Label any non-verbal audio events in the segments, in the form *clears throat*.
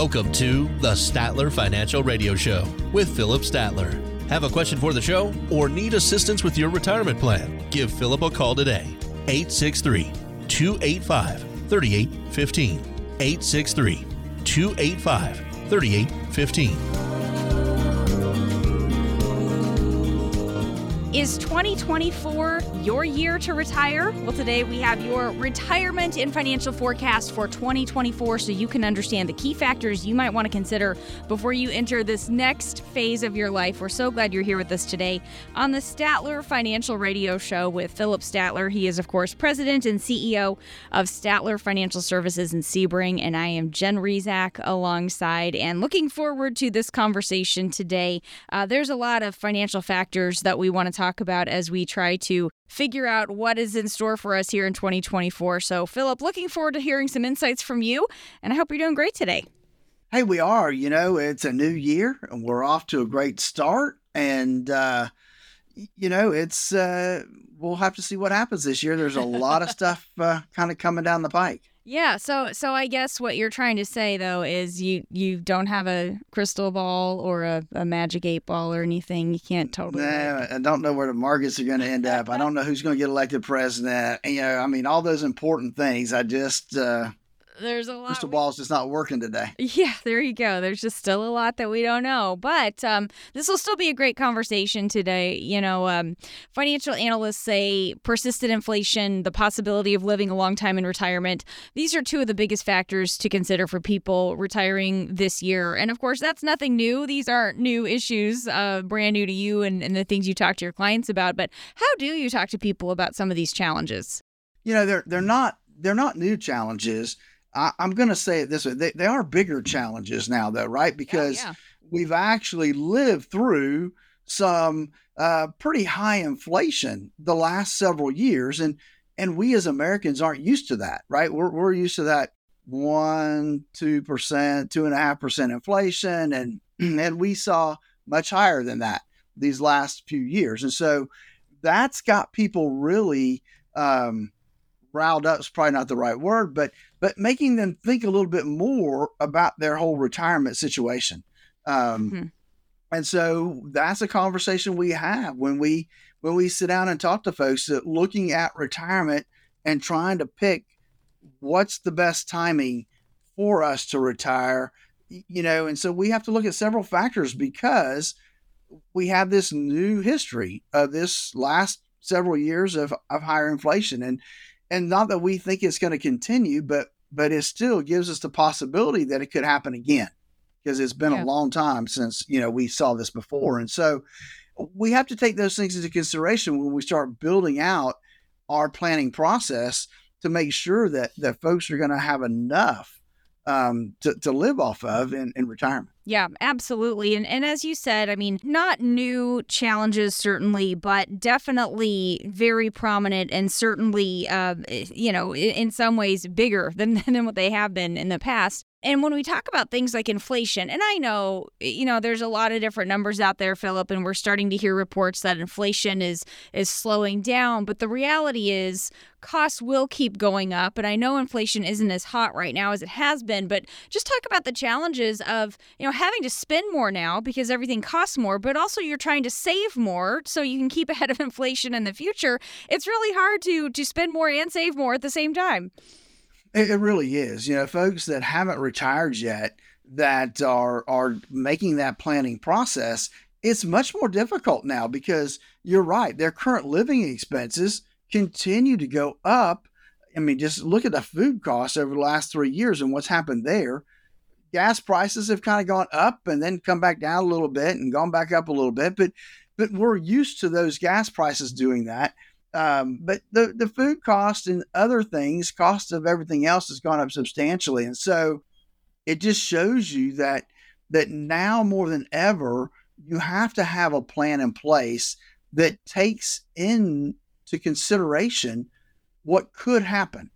Welcome to the Statler Financial Radio Show with Phillip Statler. Have a question for the show or need assistance with your retirement plan? Give Phillip a call today. 863 285 3815. 863 285 3815. Is 2024 your year to retire? Well, today we have your retirement and financial forecast for 2024 so you can understand the key factors you might want to consider before you enter this next phase of your life. We're so glad you're here with us today on the Statler Financial Radio Show with Phillip Statler. He is, of course, president and CEO of Statler Financial Services in Sebring, and I am Jen Rizak alongside and looking forward to this conversation today. Uh, there's a lot of financial factors that we want to talk about as we try to figure out what is in store for us here in 2024. So, Phillip, looking forward to hearing some insights from you, and I hope you're doing great today. Hey, we are. You know, it's a new year, and we're off to a great start. And, uh, you know, it's, uh, we'll have to see what happens this year. There's a lot of *laughs* stuff uh, kind of coming down the pike. Yeah, so so I guess what you're trying to say though is you you don't have a crystal ball or a, a magic eight ball or anything. You can't totally. No, I don't know where the markets are going to end up. I don't know who's going to get elected president. You know, I mean, all those important things. I just uh, there's a lot. Crystal ball's just not working today. *laughs* Yeah, there you go. There's just still a lot that we don't know, but um, this will still be a great conversation today. You know, um, financial analysts say persistent inflation, the possibility of living a long time in retirement. These are two of the biggest factors to consider for people retiring this year. And of course, that's nothing new. These aren't new issues, uh, brand new to you and, and the things you talk to your clients about. But how do you talk to people about some of these challenges? You know, they're they're not they're not new challenges I, am going to say it this way: they, they are bigger challenges now, though, right? Because yeah, yeah. we've actually lived through some uh, pretty high inflation the last several years, and and we as Americans aren't used to that, right? We're we're used to that one, two percent, two and a half percent inflation, and *clears throat* and we saw much higher than that these last few years, and so that's got people really um, riled up is probably not the right word, but but making them think a little bit more about their whole retirement situation. Um, mm-hmm. And so that's a conversation we have when we when we sit down and talk to folks that looking at retirement and trying to pick what's the best timing for us to retire. You know, and so we have to look at several factors because we have this new history of this last several years of, of higher inflation. And and not that we think it's going to continue, but but it still gives us the possibility that it could happen again because it's been yeah. a long time since you know we saw this before, and so we have to take those things into consideration when we start building out our planning process to make sure that that folks are going to have enough um, to, to live off of in, in retirement. Yeah, absolutely. And and as you said, I mean, not new challenges certainly, but definitely very prominent and certainly, uh, you know, in some ways bigger than *laughs* than what they have been in the past. And when we talk about things like inflation, and I know, you know, there's a lot of different numbers out there, Phillip, and we're starting to hear reports that inflation is is slowing down, but the reality is costs will keep going up. And I know inflation isn't as hot right now as it has been, but just talk about the challenges of, you know, having to spend more now because everything costs more, but also you're trying to save more so you can keep *laughs* ahead of inflation in the future. It's really hard to to spend more and save more at the same time. It, it really is. You know, folks that haven't retired yet that are are making that planning process, it's much more difficult now because you're right. Their current living expenses continue to go up. I mean, just look at the food costs over the last three years and what's happened there. Gas prices have kind of gone up and then come back down a little bit and gone back up a little bit, but but we're used to those gas prices doing that. Um, but the, the food cost and other things, cost of everything else has gone up substantially. And so it just shows you that that now more than ever, you have to have a plan in place that takes into consideration what could happen.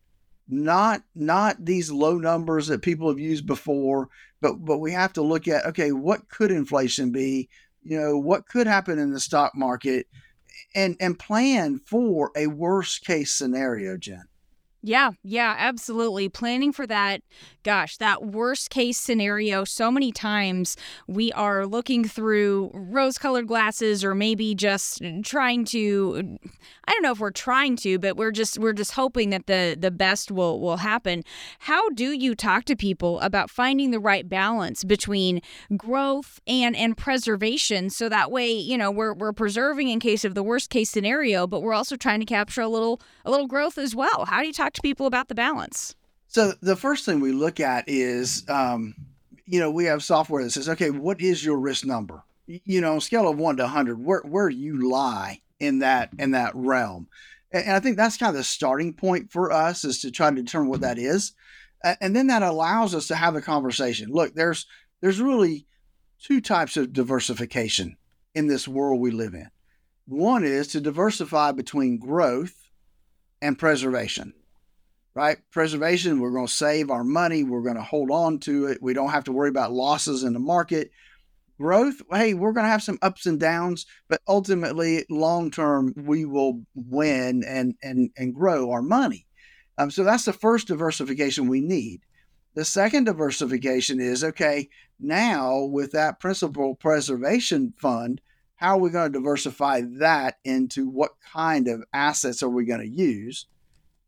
Not not these low numbers that people have used before, but but we have to look at okay, what could inflation be? You know, what could happen in the stock market? And and plan for a worst case scenario, Jen. Yeah, yeah, absolutely. Planning for that, gosh, that worst case scenario. So many times we are looking through rose colored glasses or maybe just trying to I don't know if we're trying to, but we're just we're just hoping that the the best will will happen. How do you talk to people about finding the right balance between growth and and preservation so that way, you know, we're we're preserving in case of the worst case scenario, but we're also trying to capture a little a little growth as well. How do you talk to people about the balance? So the first thing we look at is, um, you know, we have software that says, okay, what is your risk number? You know, scale of one to hundred, where where you lie in that in that realm, and I think that's kind of the starting point for us is to try to determine what that is, and then that allows us to have a conversation. Look, there's there's really two types of diversification in this world we live in. One is to diversify between growth and preservation right? Preservation, we're going to save our money, we're going to hold on to it. We don't have to worry about losses in the market. Growth, hey, we're going to have some ups and downs, but ultimately, long term, we will win and and and grow our money. Um, so that's the first diversification we need. The second diversification is okay. Now, with that principal preservation fund, how are we going to diversify that into what kind of assets are we going to use?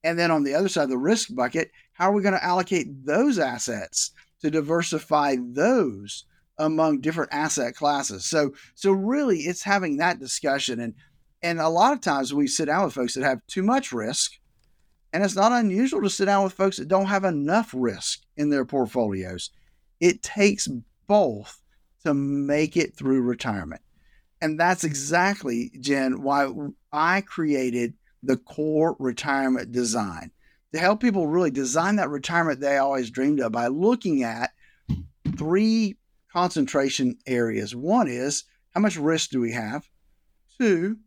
And then on the other side of the risk bucket, how are we going to allocate those assets to diversify those among different asset classes? So, so really, it's having that discussion, and and a lot of times we sit down with folks that have too much risk, and it's not unusual to sit down with folks that don't have enough risk in their portfolios. It takes both to make it through retirement. And that's exactly, Jen, why I created the core retirement design to help people really design that retirement they always dreamed of by looking at three concentration areas. One is how much risk do we have? Two,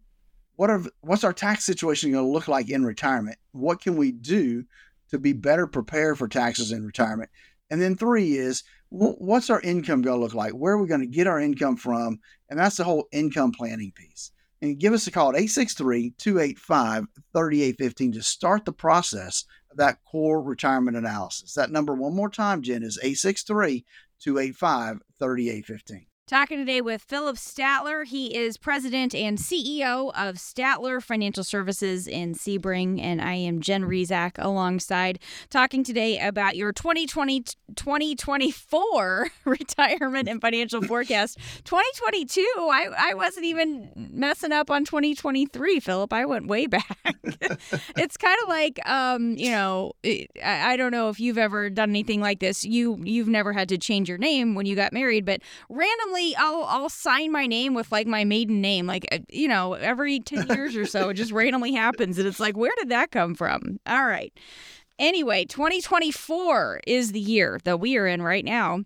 what are what's our tax situation going to look like in retirement? What can we do to be better prepared for taxes in retirement? And then three is what's our income going to look like? Where are we going to get our income from? And that's the whole income planning piece and give us a call at 863 285 3815 to start the process of that core retirement analysis. That number, one more time, Jen, is 863 285 3815. Talking today with Phillip Statler. He is president and CEO of Statler Financial Services in Sebring. And I am Jen Rizak alongside talking today about your 2020 2024 *laughs* retirement and financial forecast. 2022, I, I wasn't even messing up on 2023, Phillip. I went way back. *laughs* it's kind of like, um, you know, I, I don't know if you've ever done anything like this. You, you've never had to change your name when you got married, but randomly I'll I'll sign my name with like my maiden name, like uh, you know, every ten years or so, it just randomly happens, and it's like, where did that come from? All right. Anyway, 2024 is the year that we are in right now.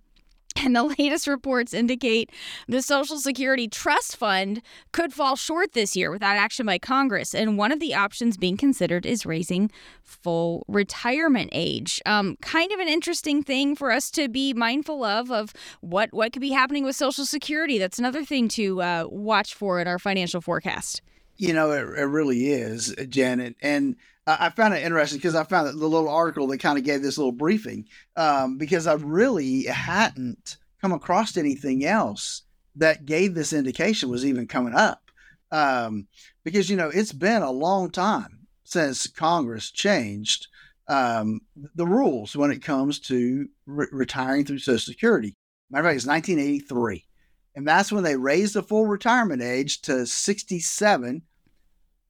And the latest reports indicate the Social Security Trust Fund could fall short this year without action by Congress. And one of the options being considered is raising full retirement age. Um, kind of an interesting thing for us to be mindful of, of what, what could be happening with Social Security. That's another thing to uh, watch for in our financial forecast. You know, it, it really is, Janet. And I found it interesting because I found the little article that kind of gave this little briefing um, because I really hadn't come across anything else that gave this indication was even coming up. Um, because, you know, it's been a long time since Congress changed um, the rules when it comes to re- retiring through Social Security. Matter of fact, it's 1983. And that's when they raised the full retirement age to 67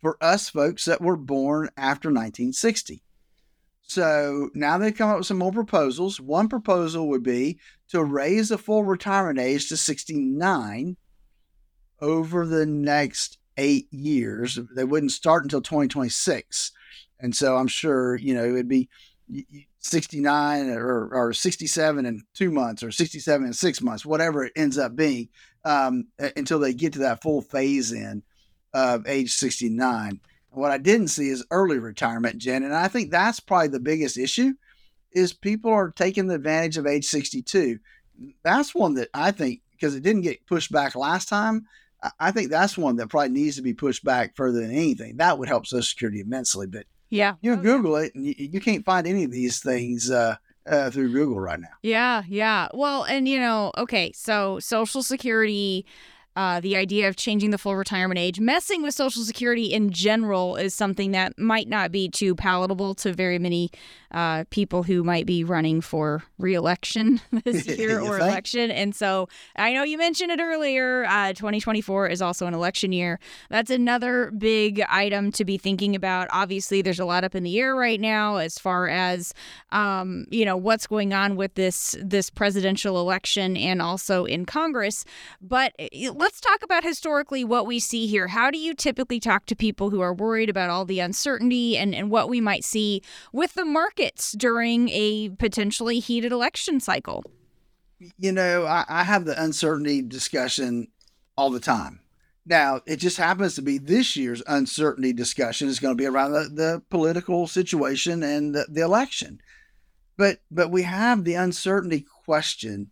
for us folks that were born after 1960. So now they've come up with some more proposals. One proposal would be to raise the full retirement age to 69 over the next eight years. They wouldn't start until 2026. And so I'm sure, you know, it would be 69 or, or 67 in two months or 67 in six months, whatever it ends up being, um, until they get to that full phase in of age 69. What I didn't see is early retirement, Jen, and I think that's probably the biggest issue is people are taking the advantage of age 62. That's one that I think because it didn't get pushed back last time. I think that's one that probably needs to be pushed back further than anything. That would help Social Security immensely. But Yeah. You Google it, and you, you, can't find any of these things uh, uh, through Google right now. Yeah, yeah. Well, and you know, okay, so Social Security uh, the idea of changing the full retirement age, messing with Social Security in general, is something that might not be too palatable to very many uh, people who might be running for reelection *laughs* this *laughs* year or think? election. And so I know you mentioned it earlier. Uh, 2024 is also an election year. That's another big item to be thinking about. Obviously, there's a lot up in the air right now as far as um, you know what's going on with this this presidential election and also in Congress. But eh, let's talk about historically what we see here. How do you typically talk to people who are worried about all the uncertainty and, and what we might see with the markets during a potentially heated election cycle? You know, I, I have the uncertainty discussion all the time. Now, it just happens to be this year's uncertainty discussion is going to be around the, the political situation and the, the, election. But but we have the uncertainty question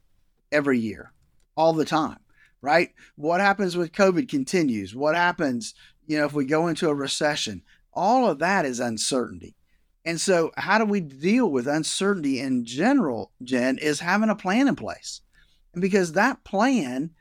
every year, all the time, right? What happens with COVID continues? What happens, you know, if we go into a recession? All of that is uncertainty. And so, how do we deal with uncertainty in general, Jen, is having a plan in place. And because that plan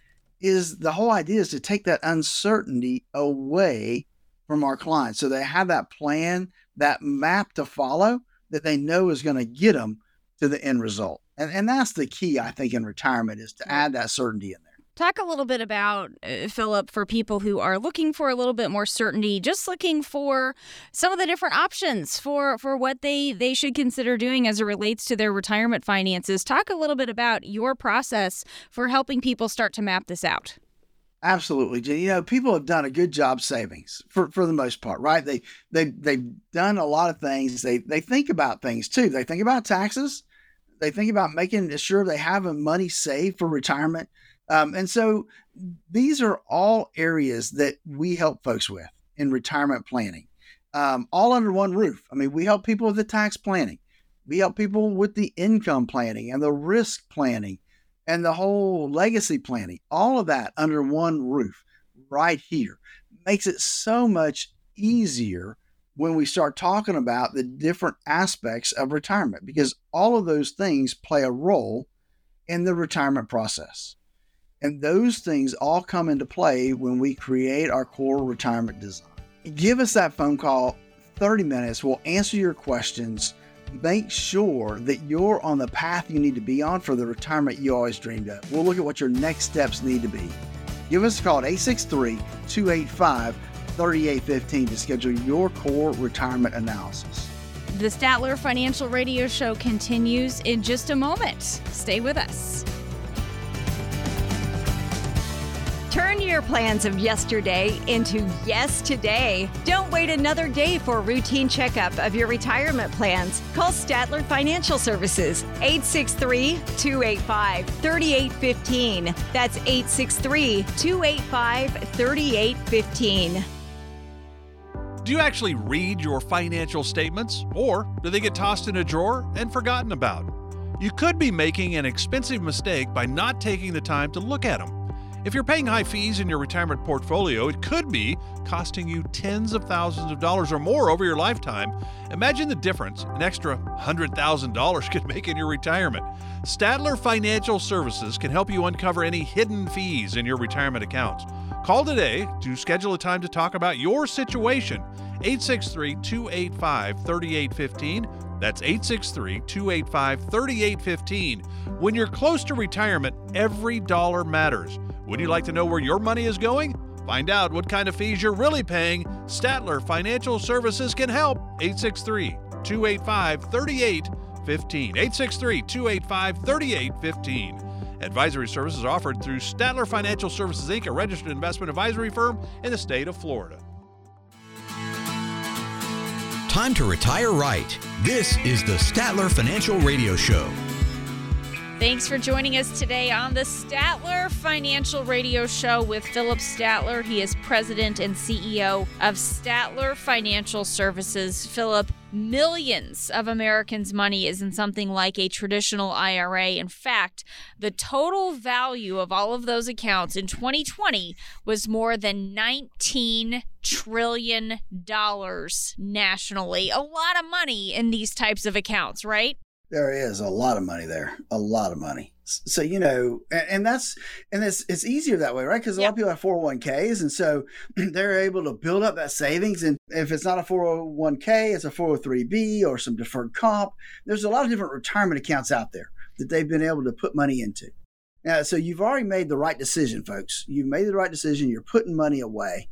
is the whole idea is to take that uncertainty away from our clients. So they have that plan, that map to follow that they know is going to get them to the end result. And, and that's the key, I think, in retirement is to add that certainty in there. Talk a little bit about, uh, Phillip, for people who are looking for a little bit more certainty, just looking for some of the different options for, for what they, they should consider doing as it relates to their retirement finances. Talk a little bit about your process for helping people start to map this out. Absolutely, You know, people have done a good job savings for, for the most part, right? They they they've done a lot of things. They they think about things too. They think about taxes. They think about making sure they have money saved for retirement. Um, and so these are all areas that we help folks with in retirement planning, um, all under one roof. I mean, we help people with the tax planning, we help people with the income planning and the risk planning and the whole legacy planning, all of that under one roof right here makes it so much easier when we start talking about the different aspects of retirement because all of those things play a role in the retirement process. And those things all come into play when we create our core retirement design. Give us that phone call, 30 minutes. We'll answer your questions. Make sure that you're on the path you need to be on for the retirement you always dreamed of. We'll look at what your next steps need to be. Give us a call at 863 285 3815 to schedule your core retirement analysis. The Statler Financial Radio Show continues in just a moment. Stay with us. Turn your plans of yesterday into yes today. Don't wait another day for a routine checkup of your retirement plans. Call Statler Financial Services 863 285 3815. That's 863 285 3815. Do you actually read your financial statements, or do they get tossed in a drawer and forgotten about? You could be making an expensive mistake by not taking the time to look at them. If you're paying high fees in your retirement portfolio, it could be costing you tens of thousands of dollars or more over your lifetime. Imagine the difference an extra $100,000 could make in your retirement. Statler Financial Services can help you uncover any hidden fees in your retirement accounts. Call today to schedule a time to talk about your situation. 863 285 3815. That's 863 285 3815. When you're close to retirement, every dollar matters. Would you like to know where your money is going? Find out what kind of fees you're really paying. Statler Financial Services can help. 863 285 3815. 863 285 3815. Advisory services offered through Statler Financial Services Inc., a registered investment advisory firm in the state of Florida. Time to retire right. This is the Statler Financial Radio Show. Thanks for joining us today on the Statler Financial Radio Show with Phillip Statler. He is president and CEO of Statler Financial Services. Phillip, millions of Americans' money is in something like a traditional IRA. In fact, the total value of all of those accounts in 2020 was more than 19 trillion dollars nationally. A lot of money in these types of accounts, right? There is a lot of money there, a lot of money. So you know, and, and that's and it's it's easier that way, right? Because a yep. lot of people have 401ks, and so *clears throat* they're able to build up that savings. And if it's not a 401k, it's a 403b or some deferred comp. There's a lot of different retirement accounts out there that they've been able to put money into. Now, so you've already made the right decision, folks. You've made the right decision. You're putting money away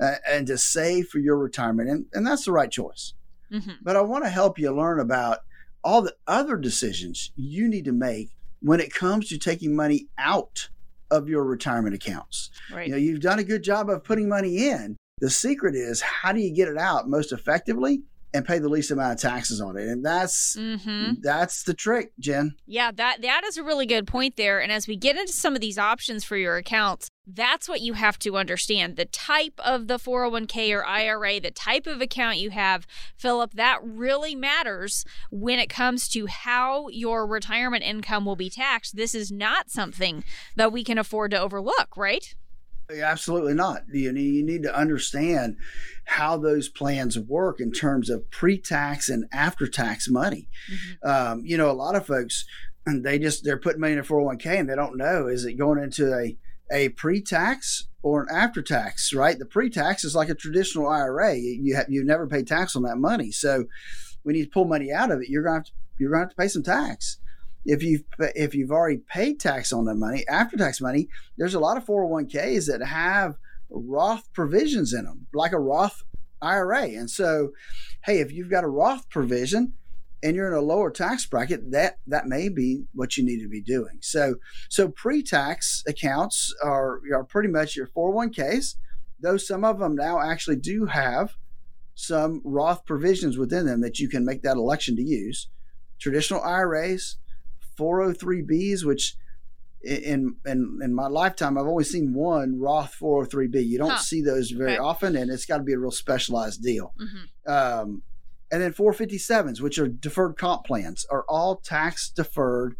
uh, and to save for your retirement, and and that's the right choice. Mm-hmm. But I want to help you learn about all the other decisions you need to make when it comes to taking money out of your retirement accounts. Right. You know, you've done a good job of putting money in. The secret is how do you get it out most effectively and pay the least amount of taxes on it. And that's mm-hmm. that's the trick, Jen. Yeah, that that is a really good point there. And as we get into some of these options for your accounts, that's what you have to understand. The type of the 401k or IRA, the type of account you have, Phillip, that really matters when it comes to how your retirement income will be taxed. This is not something that we can afford to overlook, right? Absolutely not. You need, you need to understand how those plans work in terms of pre-tax and after-tax money. Mm-hmm. Um, you know, a lot of folks they just they're putting money in a 401k and they don't know is it going into a a pre-tax or an after-tax, right? The pre-tax is like a traditional IRA. You have you never pay tax on that money. So when you pull money out of it, you're going to, you're going to have to pay some tax if you've if you've already paid tax on that money, after tax money, there's a lot of 401ks that have Roth provisions in them, like a Roth IRA. And so, hey, if you've got a Roth provision and you're in a lower tax bracket, that that may be what you need to be doing. So, so pre-tax accounts are are pretty much your 401ks. Though some of them now actually do have some Roth provisions within them that you can make that election to use. Traditional IRAs, 403bs, which in in in my lifetime I've only seen one Roth 403b. You don't huh. see those very okay. often, and it's got to be a real specialized deal. Mm-hmm. Um, and then 457s, which are deferred comp plans, are all tax deferred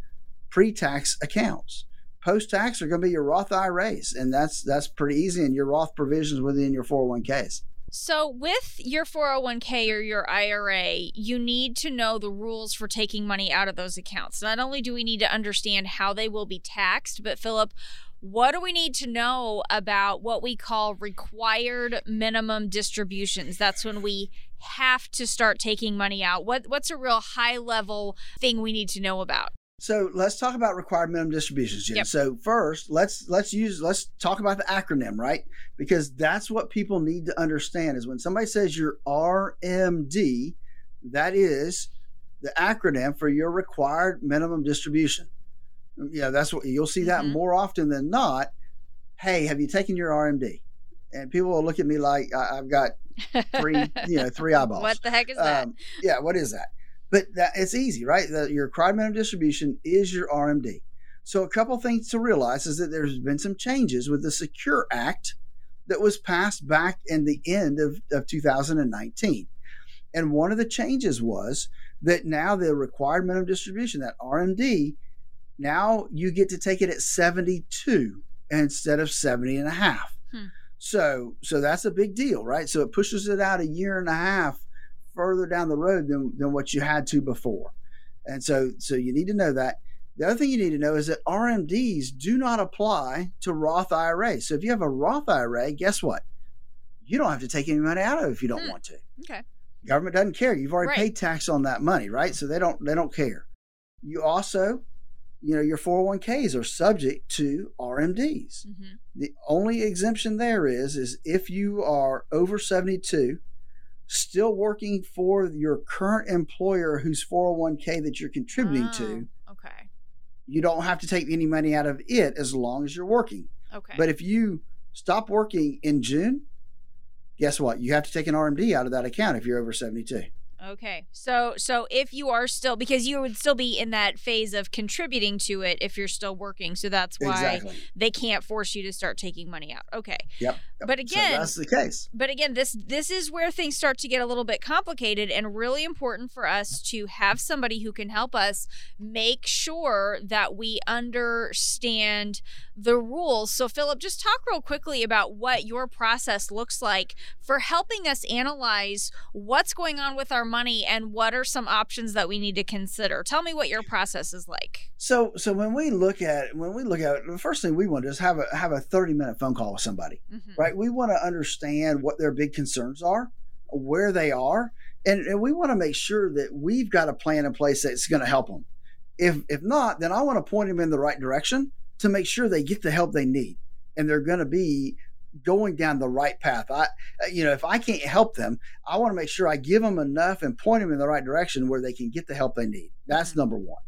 pre-tax accounts. Post-tax are going to be your Roth IRAs, and that's that's pretty easy, and your Roth provisions within your 401ks. So, with your 401k or your IRA, you need to know the rules for taking money out of those accounts. Not only do we need to understand how they will be taxed, but Phillip, what do we need to know about what we call required minimum distributions? That's when we have to start taking money out. What what's a real high level thing we need to know about? So let's talk about required minimum distributions, Jen. Yep. So first, let's let's use let's talk about the acronym, right? Because that's what people need to understand is when somebody says your RMD, that is the acronym for your required minimum distribution. Yeah, that's what you'll see that mm-hmm. more often than not. Hey, have you taken your RMD? And people will look at me like I, have got three, you know, three *laughs* eyeballs. What the heck is that? Um, yeah, what is that? But that, it's easy, right? The, your required minimum distribution is your RMD. So a couple things to realize is that there's been some changes with the Secure Act that was passed back in the end of, of 2019. And one of the changes was that now the required minimum distribution, that RMD, now you get to take it at 72 instead of 70 and a half. Hmm. So so that's a big deal, right? So it pushes it out a year and a half further down the road than, than what you had to before. And so, so you need to know that. The other thing you need to know is that RMDs do not apply to Roth IRAs. So if you have a Roth IRA, guess what? You don't have to take any money out of it if you don't hmm. want to. Okay. Government doesn't care. You've already right. paid tax on that money, right? So they don't they don't care. You also, you know, your 401ks are subject to RMDs. Mm-hmm. The only exemption there is is if you are over 72 still working for your current employer whose 401k that you're contributing oh, to. Okay. You don't have to take any money out of it as long as you're working. Okay. But if you stop working in June, guess what? You have to take an RMD out of that account if you're over 72. Okay. So so if you are still because you would still be in that phase of contributing to it if you're still working. So that's why exactly. they can't force you to start taking money out. Okay. Yep. yep. But again, so that's the case. But again, this this is where things start to get a little bit complicated and really important for us to have somebody who can help us make sure that we understand the rules. So Phillip, just talk real quickly about what your process looks like for helping us analyze what's going on with our money and what are some options that we need to consider. Tell me what your process is like. So so when we look at when we look at the first thing we want to do is have a have a 30 minute phone call with somebody. Mm-hmm. Right? We want to understand what their big concerns are, where they are, and, and we want to make sure that we've got a plan in place that's going to help them. If if not, then I want to point them in the right direction to make sure they get the help they need and they're going to be going down the right path. I, you know, if I can't help them, I want to make sure I give them enough and point them in the right direction where they can get the help they need. That's mm-hmm. number one.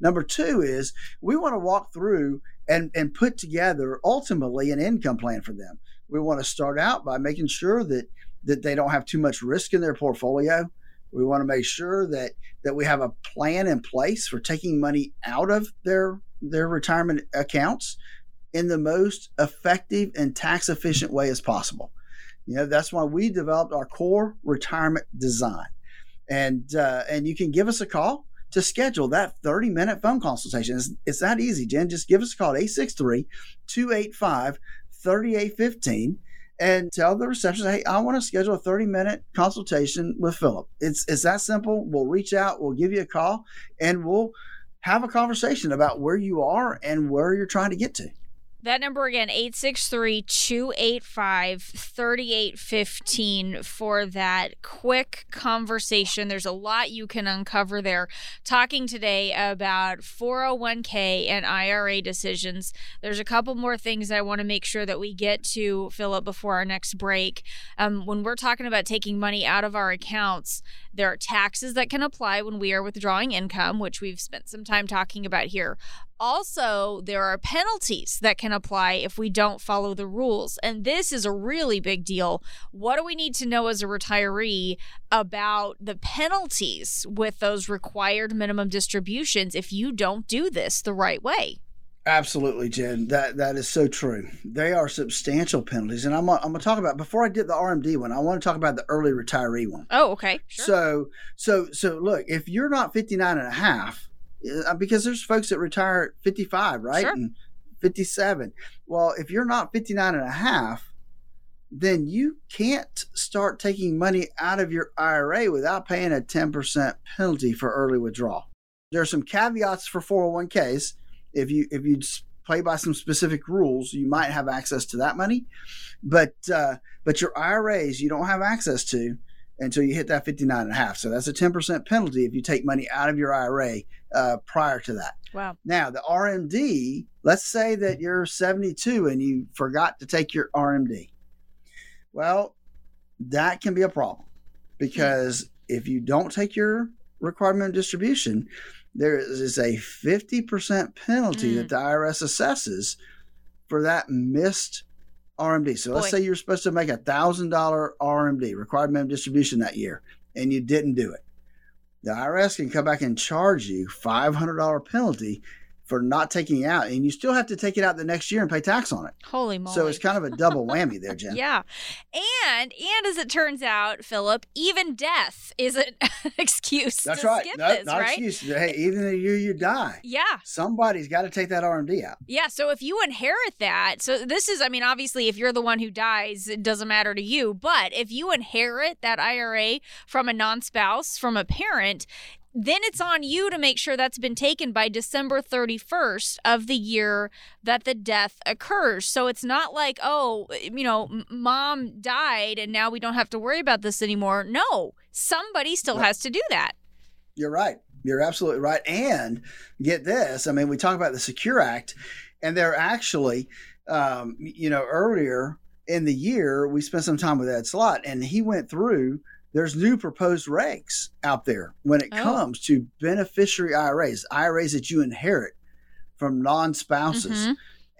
Number two is we want to walk through and, and put together ultimately an income plan for them. We want to start out by making sure that that they don't have too much risk in their portfolio. We want to make sure that that we have a plan in place for taking money out of their their retirement accounts in the most effective and tax efficient way as possible. You know, that's why we developed our core retirement design. And uh, and you can give us a call to schedule that 30 minute phone consultation. It's, it's that easy, Jen. Just give us a call at 863 285 3815 and tell the receptionist, hey, I want to schedule a 30 minute consultation with Phillip. It's, it's that simple. We'll reach out, we'll give you a call, and we'll have a conversation about where you are and where you're trying to get to. That number again, 863 285 3815 for that quick conversation. There's a lot you can uncover there. Talking today about 401k and IRA decisions. There's a couple more things I want to make sure that we get to, Phillip, before our next break. Um, when we're talking about taking money out of our accounts, there are taxes that can apply when we are withdrawing income, which we've spent some time talking about here. Also, there are penalties that can apply if we don't follow the rules. And this is a really big deal. What do we need to know as a retiree about the penalties with those required minimum distributions if you don't do this the right way? Absolutely, Jen. That that is so true. They are substantial penalties, and I'm I'm going to talk about before I did the RMD one. I want to talk about the early retiree one. Oh, okay. Sure. So so so look, if you're not 59 and a half, because there's folks that retire at 55, right? Sure. And 57. Well, if you're not 59 and a half, then you can't start taking money out of your IRA without paying a 10% penalty for early withdrawal. There are some caveats for 401ks. If you if you play by some specific rules, you might have access to that money, but uh, but your IRAs you don't have access to until you hit that 59 and a half. So that's a 10% penalty if you take money out of your IRA uh, prior to that. Wow. Now, the RMD, let's say that you're 72 and you forgot to take your RMD. Well, that can be a problem because if you don't take your requirement of distribution, there is a 50% penalty mm. that the IRS assesses for that missed RMD. So let's say you're supposed to make a thousand dollar RMD, required minimum distribution that year, and you didn't do it. The IRS can come back and charge you $500 penalty for not taking it out, and you still have to take it out the next year and pay tax on it. Holy moly! So it's kind of a double whammy there, *laughs* Jen. yeah, and and as it turns out, Phillip, even death is an *laughs* excuse. That's right. no, this, not right? excuse. Hey, even the year you die, yeah, somebody's got to take that RMD out. Yeah. So if you inherit that, so this is, I mean, obviously, if you're the one who dies, it doesn't matter to you. But if you inherit that IRA from a non-spouse, from a parent, then it's on you to make sure that's been taken by December 31st of the year that the death occurs. So it's not like, oh, you know, mom died and now we don't have to worry about this anymore. No, somebody still has to do that. You're right. You're absolutely right. And get this I mean, we talk about the Secure Act, and they're actually, um, you know, earlier in the year, we spent some time with Ed Slott, and he went through there's new proposed regs out there when it oh. comes to beneficiary IRAs, IRAs that you inherit from non spouses. Mm-hmm.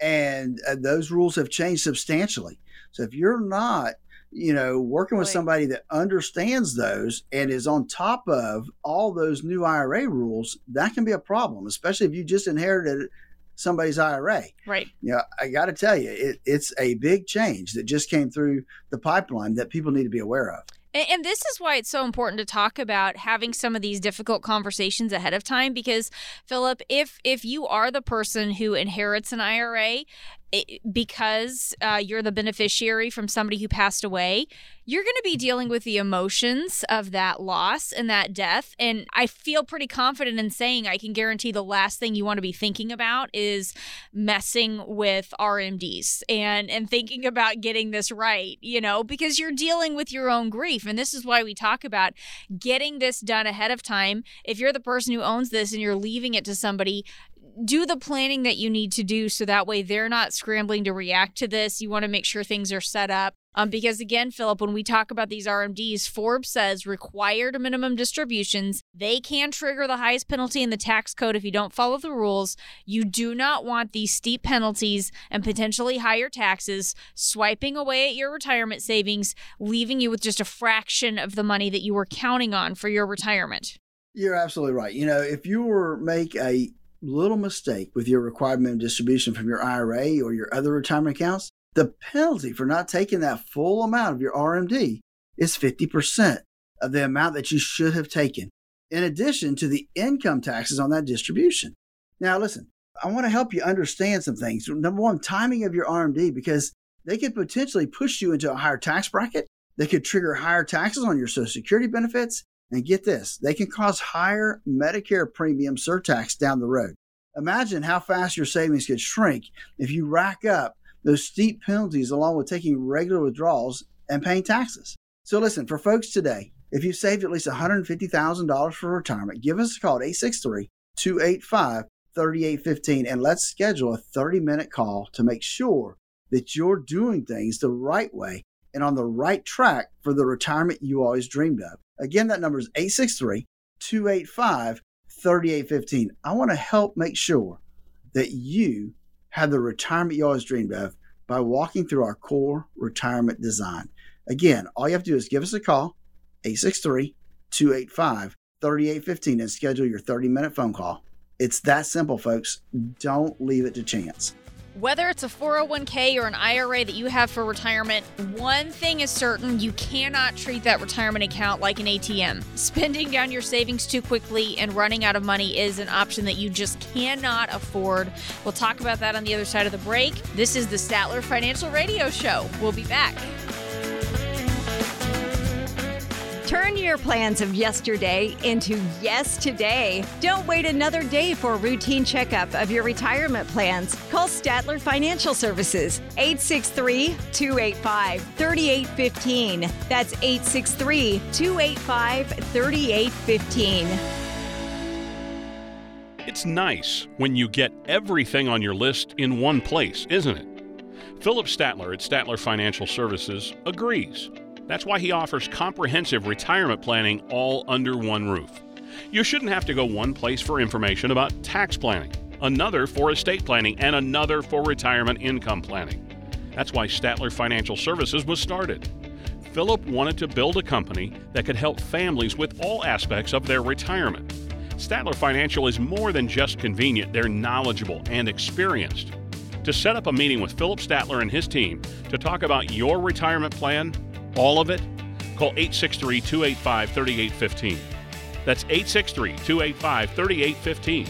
And uh, those rules have changed substantially. So if you're not you know, working with somebody that understands those and is on top of all those new IRA rules, that can be a problem, especially if you just inherited somebody's IRA. Right. Yeah, you know, I got to tell you, it, it's a big change that just came through the pipeline that people need to be aware of. And, this is why it's so important to talk about having some of these difficult conversations ahead of time because Phillip, if if you are the person who inherits an IRA, because uh, you're the beneficiary from somebody who passed away, you're going to be dealing with the emotions of that loss and that death. And I feel pretty confident in saying I can guarantee the last thing you want to be thinking about is messing with RMDs and and thinking about getting this right, you know, because you're dealing with your own grief. And this is why we talk about getting this done ahead of time. If you're the person who owns this and you're leaving it to somebody, do the planning that you need to do so that way they're not scrambling to react to this. You want to make sure things are set up. Um, because again, Phillip, when we talk about these RMDs, Forbes says required minimum distributions, they can trigger the highest penalty in the tax code if you don't follow the rules. You do not want these steep penalties and potentially higher taxes swiping away at your retirement savings, leaving you with just a fraction of the money that you were counting on for your retirement. You're absolutely right. You know, if you were make a little mistake with your required minimum distribution from your IRA or your other retirement accounts, the penalty for not taking that full amount of your RMD is 50% of the amount that you should have taken, in addition to the income taxes on that distribution. Now, listen, I want to help you understand some things. Number one, timing of your RMD, because they could potentially push you into a higher tax bracket. They could trigger higher taxes on your Social Security benefits. And get this, they can cause higher Medicare premium surtax down the road. Imagine how fast your savings could shrink if you rack up those steep penalties along with taking regular withdrawals and paying taxes. So, listen, for folks today, if you've saved at least $150,000 for retirement, give us a call at 863 285 3815 and let's schedule a 30 minute call to make sure that you're doing things the right way and on the right track for the retirement you always dreamed of. Again, that number is 863 285 3815. I want to help make sure that you have the retirement you always dreamed of by walking through our core retirement design. Again, all you have to do is give us a call, 863 285 3815, and schedule your 30 minute phone call. It's that simple, folks. Don't leave it to chance. Whether it's a 401k or an IRA that you have for retirement, one thing is certain you cannot treat that retirement account like an ATM. Spending down your savings too quickly and running out of money is an option that you just cannot afford. We'll talk about that on the other side of the break. This is the Statler Financial Radio Show. We'll be back. Turn your plans of yesterday into yes today. Don't wait another day for a routine checkup of your retirement plans. Call Statler Financial Services 863 285 3815. That's 863 285 3815. It's nice when you get everything on your list in one place, isn't it? Phillip Statler at Statler Financial Services agrees. That's why he offers comprehensive retirement planning all under one roof. You shouldn't have to go one place for information about tax planning, another for estate planning, and another for retirement income planning. That's why Statler Financial Services was started. Phillip wanted to build a company that could help families with all aspects of their retirement. Statler Financial is more than just convenient, they're knowledgeable and experienced. To set up a meeting with Phillip Statler and his team to talk about your retirement plan, all of it, call 863 285 3815. That's 863 285 3815.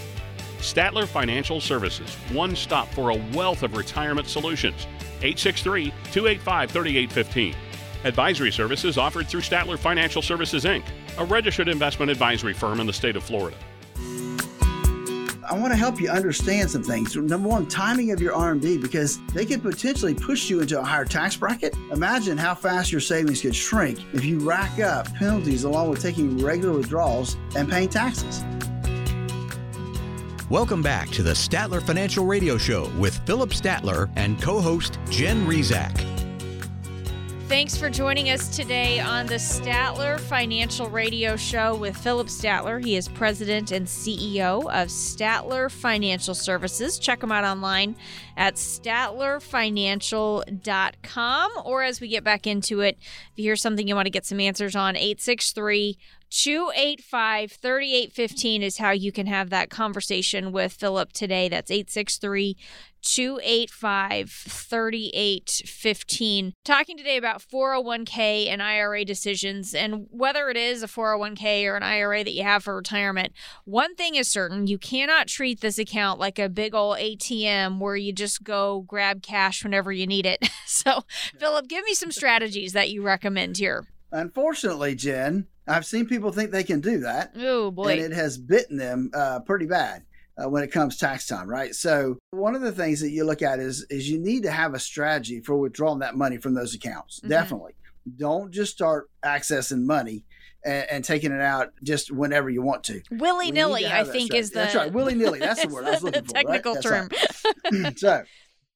Statler Financial Services, one stop for a wealth of retirement solutions. 863 285 3815. Advisory services offered through Statler Financial Services, Inc., a registered investment advisory firm in the state of Florida. I want to help you understand some things. Number one, timing of your RMD because they could potentially push you into a higher tax bracket. Imagine how fast your savings could shrink if you rack up penalties along with taking regular withdrawals and paying taxes. Welcome back to the Statler Financial Radio Show with Phillip Statler and co host Jen Rizak. Thanks for joining us today on the Statler Financial Radio Show with Phillip Statler. He is president and CEO of Statler Financial Services. Check him out online at statlerfinancial.com. Or as we get back into it, if you hear something you want to get some answers on, 863 285 3815 is how you can have that conversation with Phillip today. That's 863 285 3815. Talking today about 401k and IRA decisions and whether it is a 401k or an IRA that you have for retirement. One thing is certain you cannot treat this account like a big old ATM where you just go grab cash whenever you need it. *laughs* So, Phillip, give me some strategies that you recommend here. Unfortunately, Jen, I've seen people think they can do that. Oh boy! And it has bitten them uh, pretty bad uh, when it comes tax time, right? So one of the things that you look at is is you need to have a strategy for withdrawing that money from those accounts. Mm-hmm. Definitely, don't just start accessing money. And, and, taking it out just whenever you want to. Willy nilly, I think, strategy. is the that's right. Willy nilly, that's the word I was *laughs* looking for. Technical right? term. Right. *laughs* so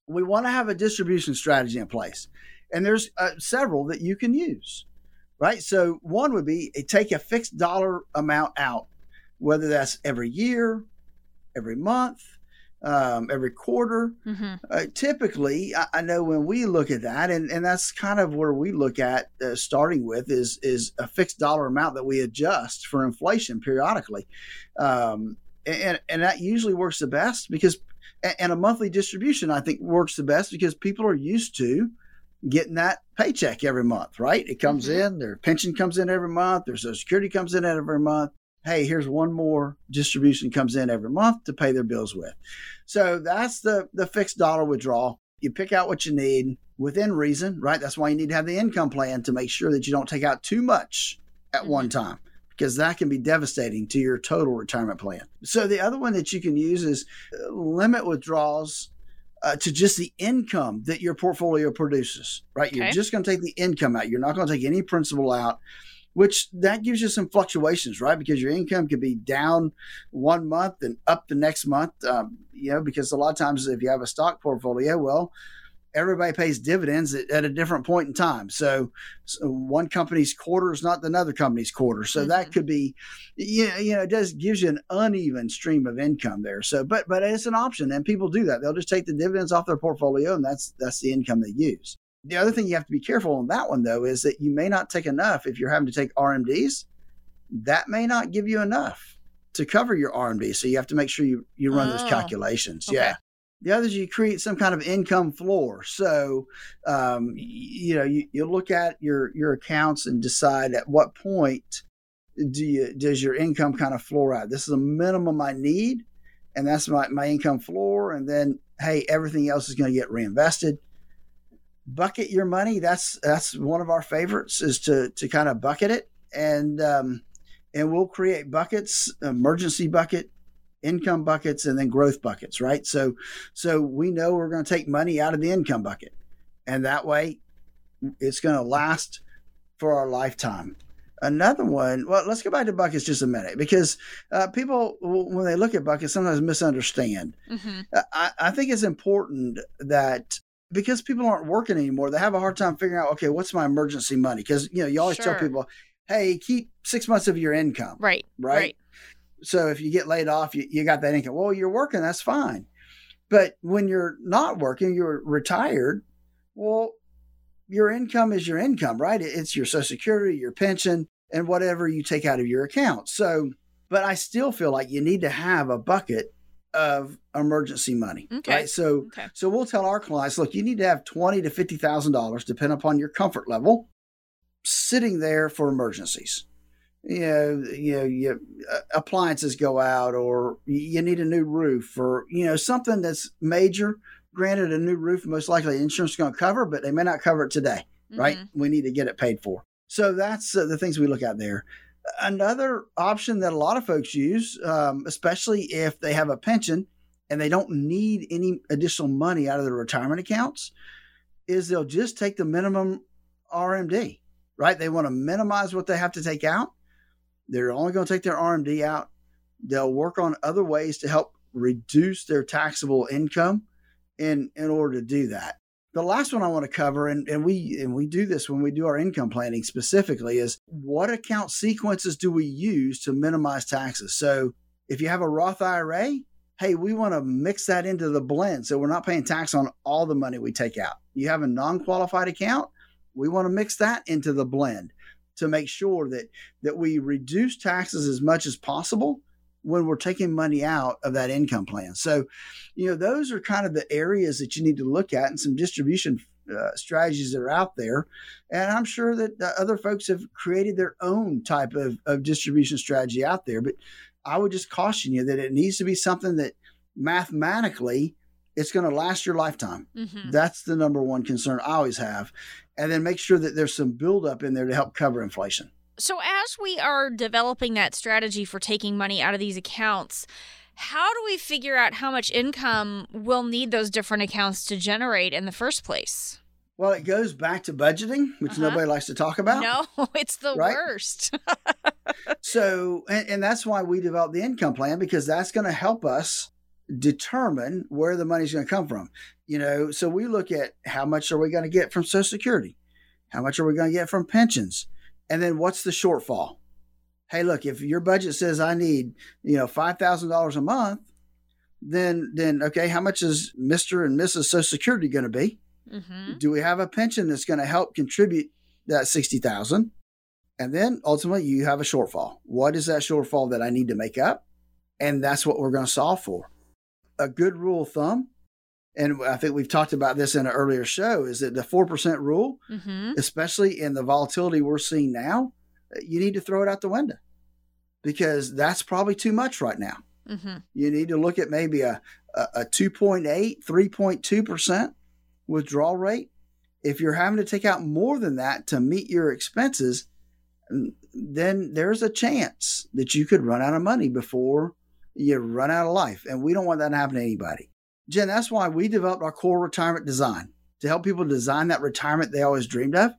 we want to have a distribution strategy in place, and there's uh, several that you can use right? So one would be take a fixed dollar amount out, whether that's every year, every month, um, every quarter. Mm-hmm. Uh, typically, I, I, know when we look at that, and, and that's kind of where we look at uh, starting with is is a fixed dollar amount that we adjust for inflation periodically, um, and and that usually works the best because and a monthly distribution I think works the best because people are used to getting that paycheck every month, right? It comes mm-hmm. in, their pension comes in every month, their social security comes in every month. Hey, here's one more distribution comes in every month to pay their bills with. So that's the the fixed dollar withdrawal. You pick out what you need within reason, right? That's why you need to have the income plan to make sure that you don't take out too much at mm-hmm. one time because that can be devastating to your total retirement plan. So the other one that you can use is uh, limit withdrawals uh, to just the income that your portfolio produces, right? Okay. You're just going to take the income out. You're not going to take any principal out, which that gives you some fluctuations, right? Because your income could be down one month and up the next month, um, you know, because a lot of times if you have a stock portfolio, well, everybody pays dividends at, at, a different point in time. So, so, one company's quarter is not another company's quarter. So mm-hmm. that could be, you know, you know, it does gives you an uneven stream of income there. So, but but it's an option, and people do that. They'll just take the dividends off their portfolio, and that's that's the income they use. The other thing you have to be careful on that one though is that you may not take enough if you're having to take RMDs. That may not give you enough to cover your RMD. So you have to make sure you you run oh, those calculations. Okay. Yeah. The other is you create some kind of income floor. So, um, you know, you, you look at your your accounts and decide at what point do you does your income kind of floor out. This is a minimum I need, and that's my, my income floor. And then, hey, everything else is going to get reinvested. Bucket your money. That's that's one of our favorites is to to kind of bucket it, and um, and we'll create buckets, emergency bucket, income buckets and then growth buckets, right? So so we know we're going to take money out of the income bucket. And that way it's going to last for our lifetime. Another one, well, let's go back to buckets just a minute because uh, people, when they look at buckets, sometimes misunderstand. Mm-hmm. Uh, I, I think it's important that because people aren't working anymore, they have a hard time figuring out, okay, what's my emergency money? Because, you know, you always sure. tell people, hey, keep six months of your income. Right. Right. right. So if you get laid off, you, you got that income. Well, you're working, that's fine. But when you're not working, you're retired, well, your income is your income, right? It's your social security, your pension, and whatever you take out of your account. So, but I still feel like you need to have a bucket of emergency money. Okay. Right. So okay. so we'll tell our clients, look, you need to have twenty to fifty thousand dollars, depending upon your comfort level, sitting there for emergencies you know, you know, you, uh, appliances go out, or you need a new roof, or you know, something that's major. Granted, a new roof most likely insurance is going to cover, but they may not cover it today, mm-hmm. right? We need to get it paid for. So that's uh, the things we look at there. Another option that a lot of folks use, um, especially if they have a pension and they don't need any additional money out of their retirement accounts, is they'll just take the minimum RMD, right? They want to minimize what they have to take out they're only going to take their RMD out. They'll work on other ways to help reduce their taxable income in, in order to do that. The last one I want to cover, and, and we and we do this when we do our income planning specifically, is what account sequences do we use to minimize taxes? So if you have a Roth IRA, hey, we want to mix that into the blend so we're not paying tax on all the money we take out. You have a non-qualified account, we want to mix that into the blend to make sure that that we reduce taxes as much as possible when we're taking money out of that income plan. So, you know, those are kind of the areas that you need to look at and some distribution uh, strategies that are out there. And I'm sure that uh, other folks have created their own type of, of distribution strategy out there. But I would just caution you that it needs to be something that mathematically it's going to last your lifetime. Mm-hmm. That's the number one concern I always have. And then make sure that there's some buildup in there to help cover inflation. So, as we are developing that strategy for taking money out of these accounts, how do we figure out how much income we'll need those different accounts to generate in the first place? Well, it goes back to budgeting, which uh-huh. nobody likes to talk about. No, *laughs* it's the right? worst. *laughs* so, and, and, that's why we developed the income plan because that's going to help us determine where the money's going to come from. You know, so we look at how much are we going to get from Social Security? How much are we going to get from pensions? And then what's the shortfall? Hey, look, if your budget says I need, you know, $5,000 a month, then then okay, how much is Mr. and Mrs. Social Security going to be? Mm-hmm. Do we have a pension that's going to help contribute that 60,000? And then ultimately you have a shortfall. What is that shortfall that I need to make up? And that's what we're going to solve for. A good rule of thumb and I think we've talked about this in an earlier show, is that the 4% rule, mm-hmm. especially in the volatility we're seeing now, you need to throw it out the window because that's probably too much right now. Mm-hmm. You need to look at maybe a, a, a 2.8, 3.2% withdrawal rate. If you're having to take out more than that to meet your expenses, then there's a chance that you could run out of money before you run out of life. And we don't want that to happen to anybody. Jen, that's why we developed our core retirement design to help people design that retirement they always dreamed of.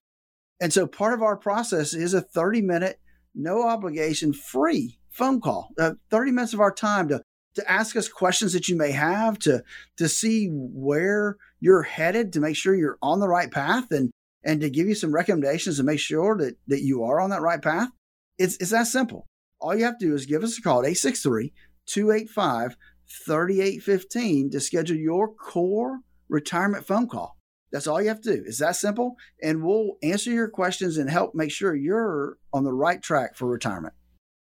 And so part of our process is a 30 minute, no obligation, free phone call, uh, 30 minutes of our time to, to ask us questions that you may have, to, to see where you're headed, to make sure you're on the right path and, and to give you some recommendations to make sure that, that you are on that right path. It's, it's that simple. All you have to do is give us a call at 863 285 3815 to schedule your core retirement phone call. That's all you have to do. It's that simple. And we'll answer your questions and help make sure you're on the right track for retirement.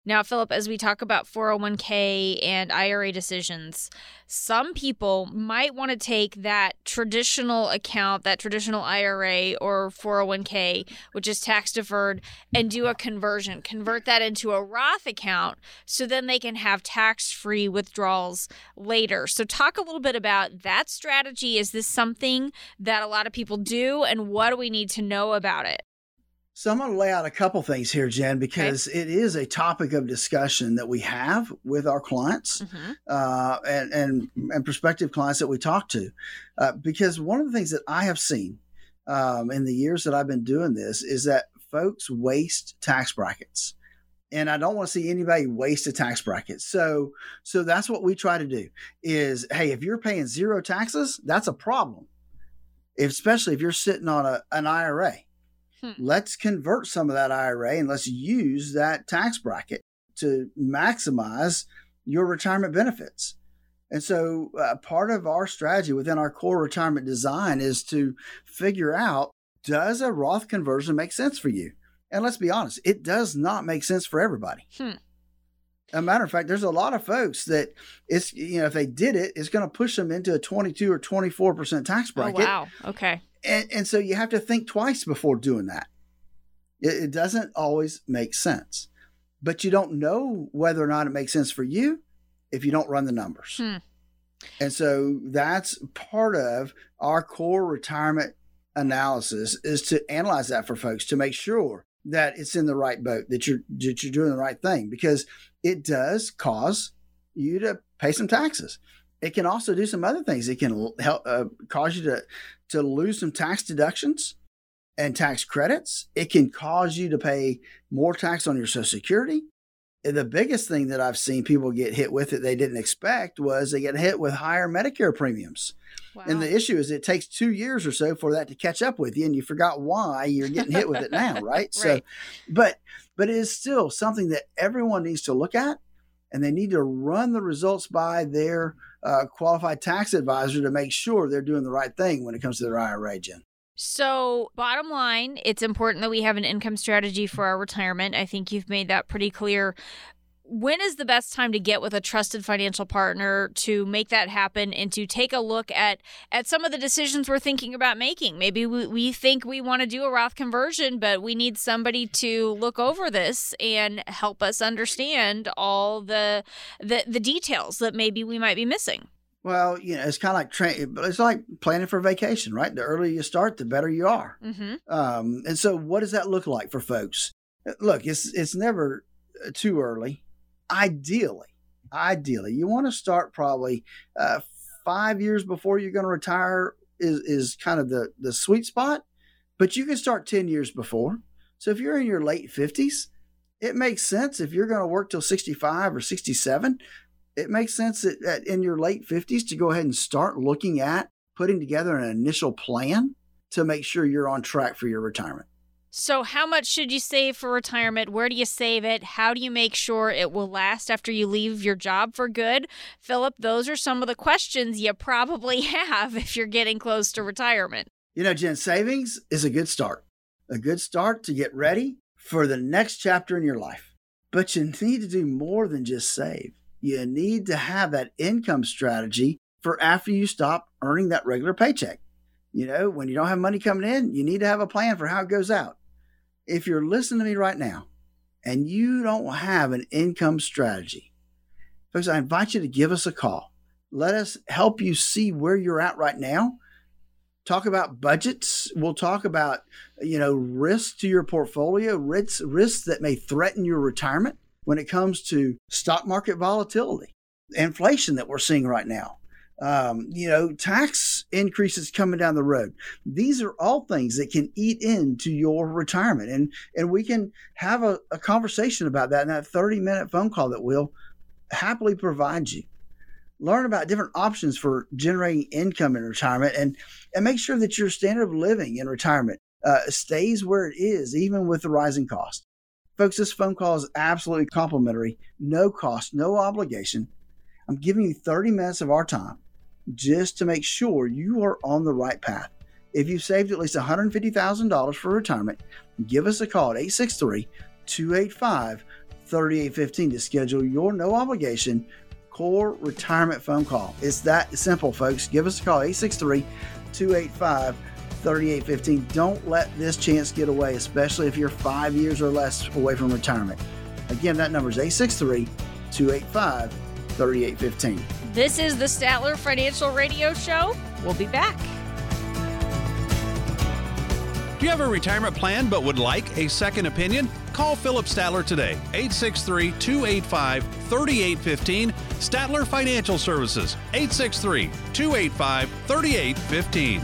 Now, Phillip, as we talk about 401k and IRA decisions, some people might want to take that traditional account, that traditional IRA or 401k, which is tax deferred, and do a conversion, convert that into a Roth account so then they can have tax free withdrawals later. So, talk a little bit about that strategy. Is this something that a lot of people do, and what do we need to know about it? So I'm going to lay out a couple things here, Jen, because okay. it is a topic of discussion that we have with our clients mm-hmm. uh, and, and and prospective clients that we talk to. Uh, because one of the things that I have seen um, in the years that I've been doing this is that folks waste tax brackets, and I don't want to see anybody waste a tax bracket. So so that's what we try to do. Is hey, if you're paying zero taxes, that's a problem, especially if you're sitting on a, an IRA Hmm. Let's convert some of that IRA and let's use that tax bracket to maximize your retirement benefits. And so, uh, part of our strategy within our core retirement design is to figure out does a Roth conversion make sense for you? And let's be honest, it does not make sense for everybody. Hmm. A matter of fact, there's a lot of folks that it's you know if they did it, it's going to push them into a 22 or 24 percent tax oh, bracket. Oh, wow. Okay. And, and so you have to think twice before doing that. It, it doesn't always make sense, but you don't know whether or not it makes sense for you if you don't run the numbers. Hmm. And so that's part of our core retirement analysis is to analyze that for folks to make sure that it's in the right boat, that you're that you're doing the right thing, because it does cause you to pay some taxes. It can also do some other things. It can help uh, cause you to to lose some tax deductions and tax credits. It can cause you to pay more tax on your Social Security. the biggest thing that I've seen people get hit with that they didn't expect was they get hit with higher Medicare premiums. Wow. And the issue is it takes two years or so for that to catch up with you, and you forgot why you're getting hit with it now, right? *laughs* right? So, but but it is still something that everyone needs to look at, and they need to run the results by their uh, qualified tax advisor to make sure they're doing the right thing when it comes to their IRA, Jen. So, bottom line, it's important that we have an income strategy for our retirement. I think you've made that pretty clear when is the best time to get with a trusted financial partner to make that happen and to take a look at at some of the decisions we're thinking about making maybe we, we think we want to do a roth conversion but we need somebody to look over this and help us understand all the the, the details that maybe we might be missing well, you know, it's kind of like train. It's like planning for vacation, right? The earlier you start, the better you are. Mm-hmm. Um, and so, what does that look like for folks? Look, it's it's never too early ideally, ideally, you want to start probably uh, five years before you're going to retire is is kind of the the sweet spot. But you can start ten years before. So if you're in your late fifties, it makes sense. If you're going to work till sixty five or sixty seven, it makes sense that, that in your late fifties to go ahead and start looking at putting together an initial plan to make sure you're on track for your retirement. So, how much should you save for retirement? Where do you save it? How do you make sure it will last after you leave your job for good? Phillip, those are some of the questions you probably *laughs* have if you're getting close to retirement. You know, Jen, savings is a good start, a good start to get ready for the next chapter in your life. But you need to do more than just save. You need to have that income strategy for after you stop earning that regular paycheck. You know, when you don't have money coming in, you need to have a plan for how it goes out if you're listening to me right now and you don't have an income strategy, folks, I invite you to give us a call. Let us help you see where you're at right now. Talk about budgets. We'll talk about, you know, risks to your portfolio, risks, risks that may threaten your retirement when it comes to stock market volatility, inflation that we're seeing right now um, you know, tax increases coming down the road. These are all things that can eat into your retirement. And and we can have a, a conversation about that in that 30 minute phone call that we'll happily provide you. Learn about different options for generating income in retirement and, and make sure that your standard of living in retirement uh, stays where it is, even with the rising cost. Folks, this phone call is absolutely complimentary, no cost, no obligation. I'm giving you 30 minutes of our time just to make sure you are on the right path. If you've saved at least $150,000 for retirement, give us a call at 863 285 3815 to schedule your no obligation core retirement phone call. It's that simple, folks. Give us a call 863 285 3815. Don't let this chance get away, especially if you're five years or less away from retirement. Again, that number is 863 285 3815. This is the Statler Financial Radio Show. We'll be back. Do you have a retirement plan but would like a second opinion? Call Phillip Statler today, 863 285 3815. Statler Financial Services, 863 285 3815.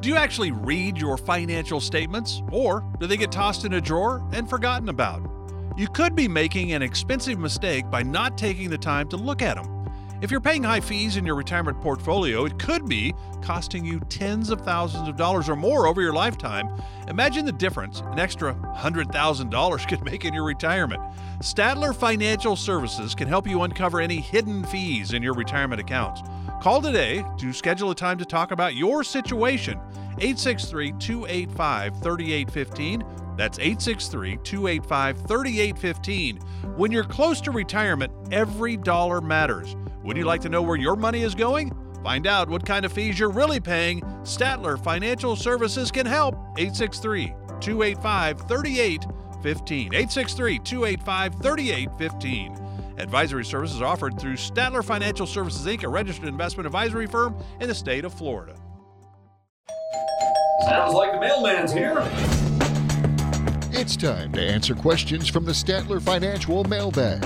Do you actually read your financial statements, or do they get tossed in a drawer and forgotten about? You could be making an expensive mistake by not taking the time to look at them. If you're paying high fees in your retirement portfolio, it could be costing you tens of thousands of dollars or more over your lifetime. Imagine the difference an extra $100,000 could make in your retirement. Statler Financial Services can help you uncover any hidden fees in your retirement accounts. Call today to schedule a time to talk about your situation. 863 285 3815 that's 863 285 3815. When you're close to retirement, every dollar matters. Would you like to know where your money is going? Find out what kind of fees you're really paying. Statler Financial Services can help. 863 285 3815. 863 285 3815. Advisory services offered through Statler Financial Services Inc., a registered investment advisory firm in the state of Florida. Sounds like the mailman's here. It's time to answer questions from the Statler Financial mailbag.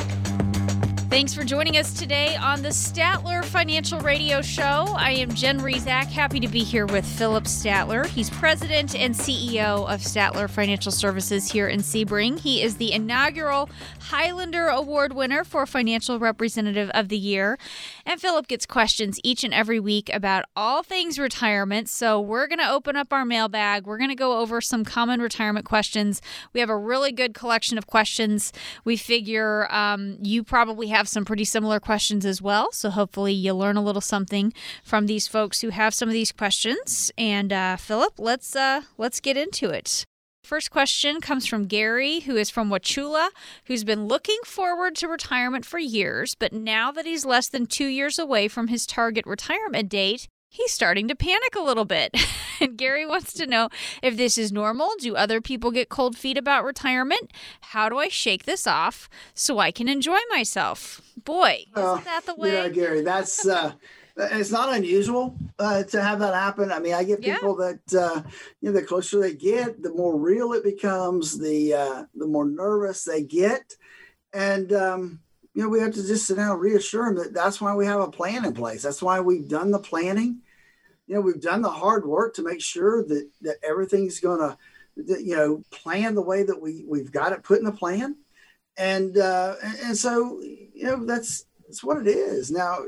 Thanks for joining us today on the Statler Financial Radio Show. I am Jen Rizak, happy to be here with Phillip Statler. He's president and CEO of Statler Financial Services here in Sebring. He is the inaugural Highlander Award winner for Financial Representative of the Year. And Phillip gets questions each and every week about all things retirement. So we're going to open up our mailbag. We're going to go over some common retirement questions. We have a really good collection of questions. We figure um, you probably have have some pretty similar questions as well. So hopefully you'll learn a little something from these folks who have some of these questions. And uh, Phillip, let's uh, let's get into it. First question comes from Gary, who is from Wauchula, who's been looking forward to retirement for years, but now that he's less than two years away from his target retirement date, he's starting to panic a little bit. *laughs* and Gary wants to know if this is normal. Do other people get cold feet about retirement? How do I shake this off so I can enjoy myself? Boy, isn't that the way? Yeah, Gary, that's. Uh, it's not unusual uh, to have that happen. I mean, I get people yeah. that uh, you know the closer they get, the more real it becomes, the uh, the more nervous they get, and um, you know, we have to just sit down and reassure them that that's why we have a plan in place. That's why we've done the planning. You know, we've done the hard work to make sure that that everything's going to, you know, plan the way that we we've got it put in the plan, and uh, and so you know that's that's what it is. Now,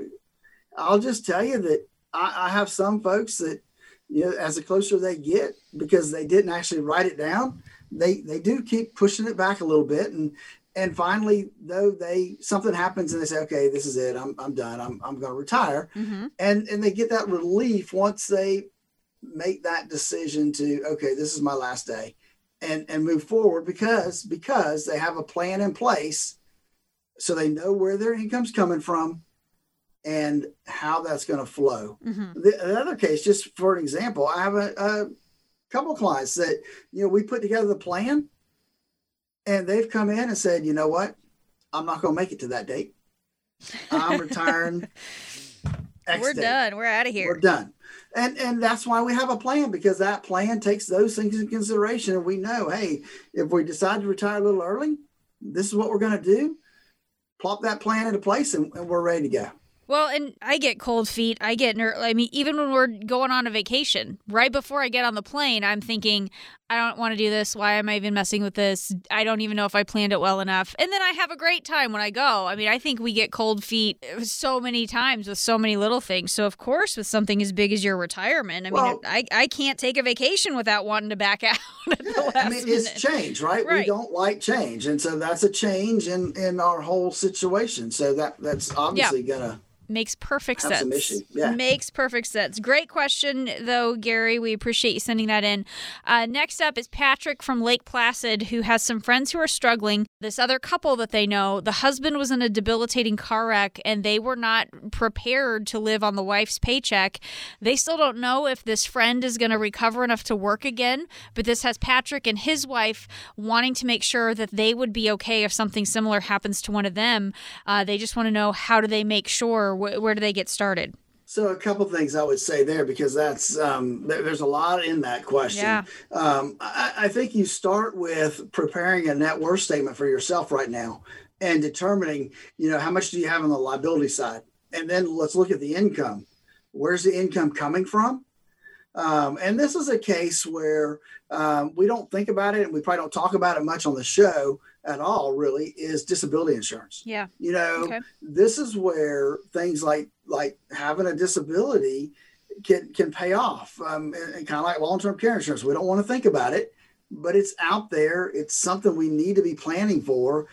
I'll just tell you that I, I have some folks that you know, as the closer they get, because they didn't actually write it down, they they do keep pushing it back a little bit, and and finally though they something happens and they say okay this is it i'm, I'm done i'm, I'm going to retire mm-hmm. and and they get that relief once they make that decision to okay this is my last day and and move forward because because they have a plan in place so they know where their income's coming from and how that's going to flow mm-hmm. the, the, other case just for an example i have a, a couple clients that you know we put together the plan and they've come in and said, you know what? I'm not going to make it to that date. I'm retiring. *laughs* We're date. done. We're out of here. We're done. And and that's why we have a plan because that plan takes those things in consideration. And we know, hey, if we decide to retire a little early, this is what we're going to do. Plop that plan into place, and, and we're ready to go. Well, and I get cold feet. I get ner- I mean, even when we're going on a vacation, right before I get on the plane, I'm thinking, I don't want to do this. Why am I even messing with this? I don't even know if I planned it well enough. And then I have a great time when I go. I mean, I think we get cold feet uh, so many times with so many little things. So, of course, with something as big as your retirement, I mean, I, I can't take a vacation without wanting to back *laughs* out. yeah, I mean, it's change, right? right? We don't like change. And so that's a change in, in our whole situation. So that that's obviously yeah. going to Makes perfect sense. Yeah. Makes perfect sense. Great question, though, Gary. We appreciate you sending that in. Uh, next up is Patrick from Lake Placid, who has some friends who are struggling. This other couple that they know, the husband was in a debilitating car wreck and they were not prepared to live on the wife's paycheck. They still don't know if this friend is going to recover enough to work again, but this has Patrick and his wife wanting to make sure that they would be okay if something similar happens to one of them. Uh, they just want to know how do they make sure wh- where do they get started? So a couple things I would say there because that's um, there, there's a lot in that question. Yeah. Um, I, I, think you start with preparing a net worth statement for yourself right now and determining, you know, how much do you have on the liability side, and then let's look at the income. Where's the income coming from? Um, and this is a case where um, we don't think about it and we probably don't talk about it much on the show at all, really, is disability insurance. Yeah. You know, okay. this is where things like like having a disability can can pay off. Um, and, and kind of like long term care insurance. We don't want to think about it, but it's out there. It's something we need to be planning for.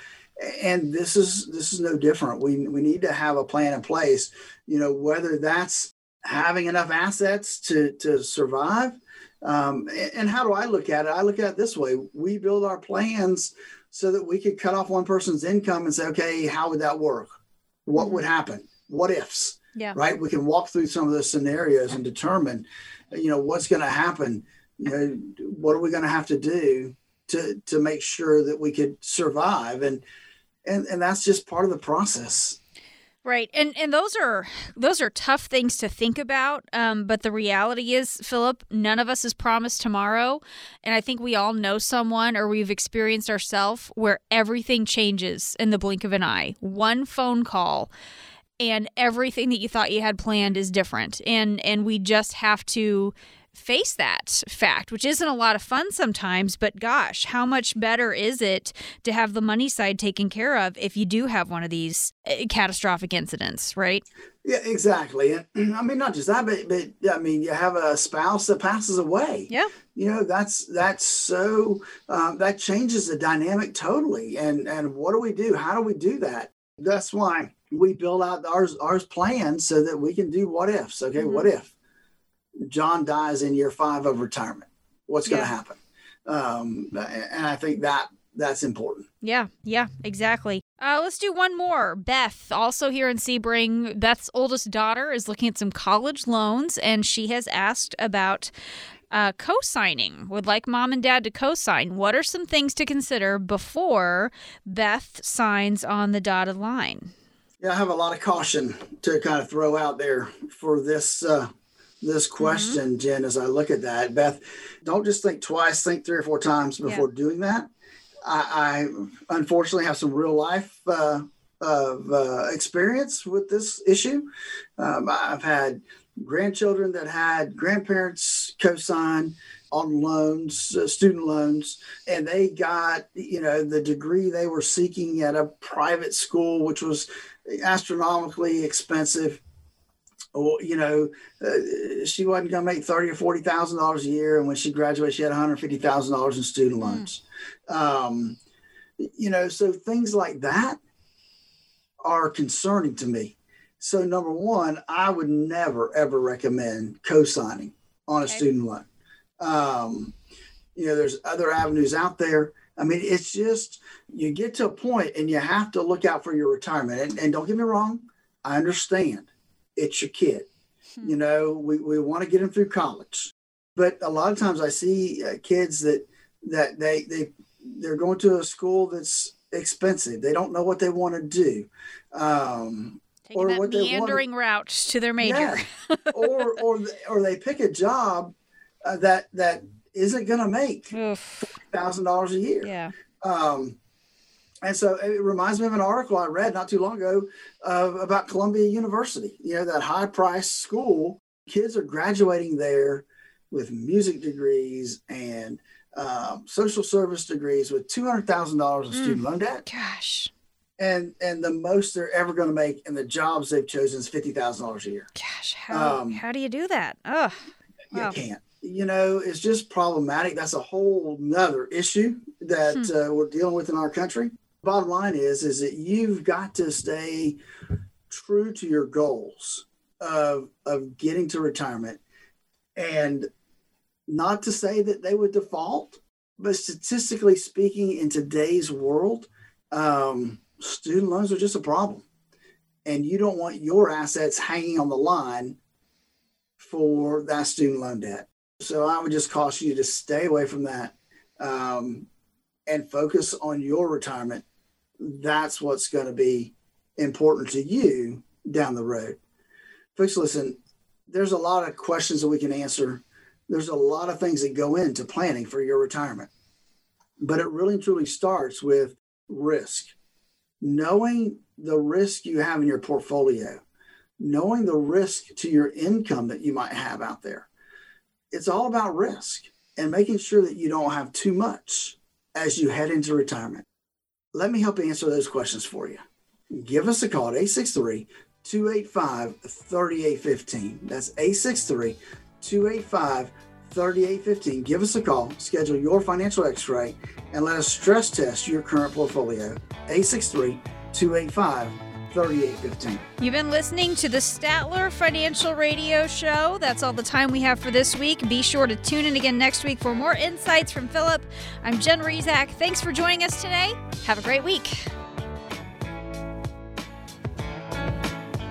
And this is this is no different. We we need to have a plan in place. You know, whether that's having enough assets to to survive. Um, and how do I look at it? I look at it this way: we build our plans so that we could cut off one person's income and say, okay, how would that work? What mm-hmm. would happen? What ifs? Yeah. Right. We can walk through some of those scenarios and determine, you know, what's going to happen. You know, what are we going to have to do to to make sure that we could survive? And and and that's just part of the process. Right, and and those are those are tough things to think about. Um, but the reality is, Phillip, none of us is promised tomorrow, and I think we all know someone or we've experienced ourselves where everything changes in the blink of an eye. One phone call, and everything that you thought you had planned is different, and and we just have to face that fact, which isn't a lot of fun sometimes, but gosh, how much better is it to have the money side taken care of if you do have one of these eh, catastrophic incidents, right? Yeah, exactly. And *clears throat* I mean, not just that, but, but I mean, you have a spouse that passes away. Yeah. You know, that's, that's so, um, that changes the dynamic totally. And, and what do we do? How do we do that? That's why we build out ours, ours plans so that we can do what ifs. Okay. Mm-hmm. What if? John dies in year five of retirement. What's going to yeah. happen? Um, and I think that that's important. Yeah, yeah, exactly. Uh, let's do one more. Beth, also here in Sebring, Beth's oldest daughter is looking at some college loans, and she has asked about uh, co signing, would like mom and dad to co sign. What are some things to consider before Beth signs on the dotted line? Yeah, I have a lot of caution to kind of throw out there for this uh, this mm-hmm. question, mm-hmm. Jen, as I look at that. Beth, don't just think twice, think three or four times before yeah. doing that. I, I, unfortunately have some real life uh, of uh, experience with this issue. Um, I've had grandchildren that had grandparents co-sign on loans, uh, student loans, and they got you know the degree they were seeking at a private school, which was astronomically expensive or you know, uh, she wasn't going to make thirty or forty thousand dollars a year, and when she graduated, she had one hundred fifty thousand dollars in student hmm. loans. Mm. Um, you know, so things like that are concerning to me. So number one, I would never ever recommend co-signing on a okay. student loan. Um, you know, there's other avenues out there. I mean, it's just you get to a point and you have to look out for your retirement. And, and don't get me wrong, I understand it's your kid. Hmm. You know, we, we want to get them through college. But a lot of times I see uh, kids that that they they they're going to a school that's expensive. They don't know what they want to do. Um, Taking or that what meandering route to their major. Yeah. *laughs* or or or they pick a job uh, that that isn't going to make thousand dollars a year. Yeah. Um, and so it reminds me of an article I read not too long ago uh, about Columbia University. You know, that high price school, kids are graduating there with music degrees and um, social service degrees with $200,000 of student mm, loan debt. Gosh. And, and the most they're ever going to make in the jobs they've chosen is $50,000 a year. Gosh, how, um, how do you do that? Oh, wow. you can't you know, it's just problematic. That's a whole nother issue that hmm. uh, we're dealing with in our country bottom line is is that you've got to stay true to your goals of of getting to retirement. And not to say that they would default but statistically speaking in today's world um, student loans are just a problem. And you don't want your assets hanging on the line for that student loan debt. So i would just caution you to stay away from that um, and focus on your retirement that's what's going to be important to you down the road. Folks, listen, there's a lot of questions that we can answer. There's a lot of things that go into planning for your retirement. But it really and truly starts with risk. Knowing the risk you have in your portfolio, knowing the risk to your income that you might have out there. It's all about risk and making sure that you don't have too much as you head into retirement let me help answer those questions for you. Give us a call at 863 285 3815. That's 863 285 3815. Give us a call, schedule your financial x ray, and let us stress test your current portfolio. 863 285 3815. You've been listening to the Statler Financial Radio Show. That's all the time we have for this week. Be sure to tune in again next week for more insights from Phillip. I'm Jen Rizak. Thanks for joining us today. Have a great week.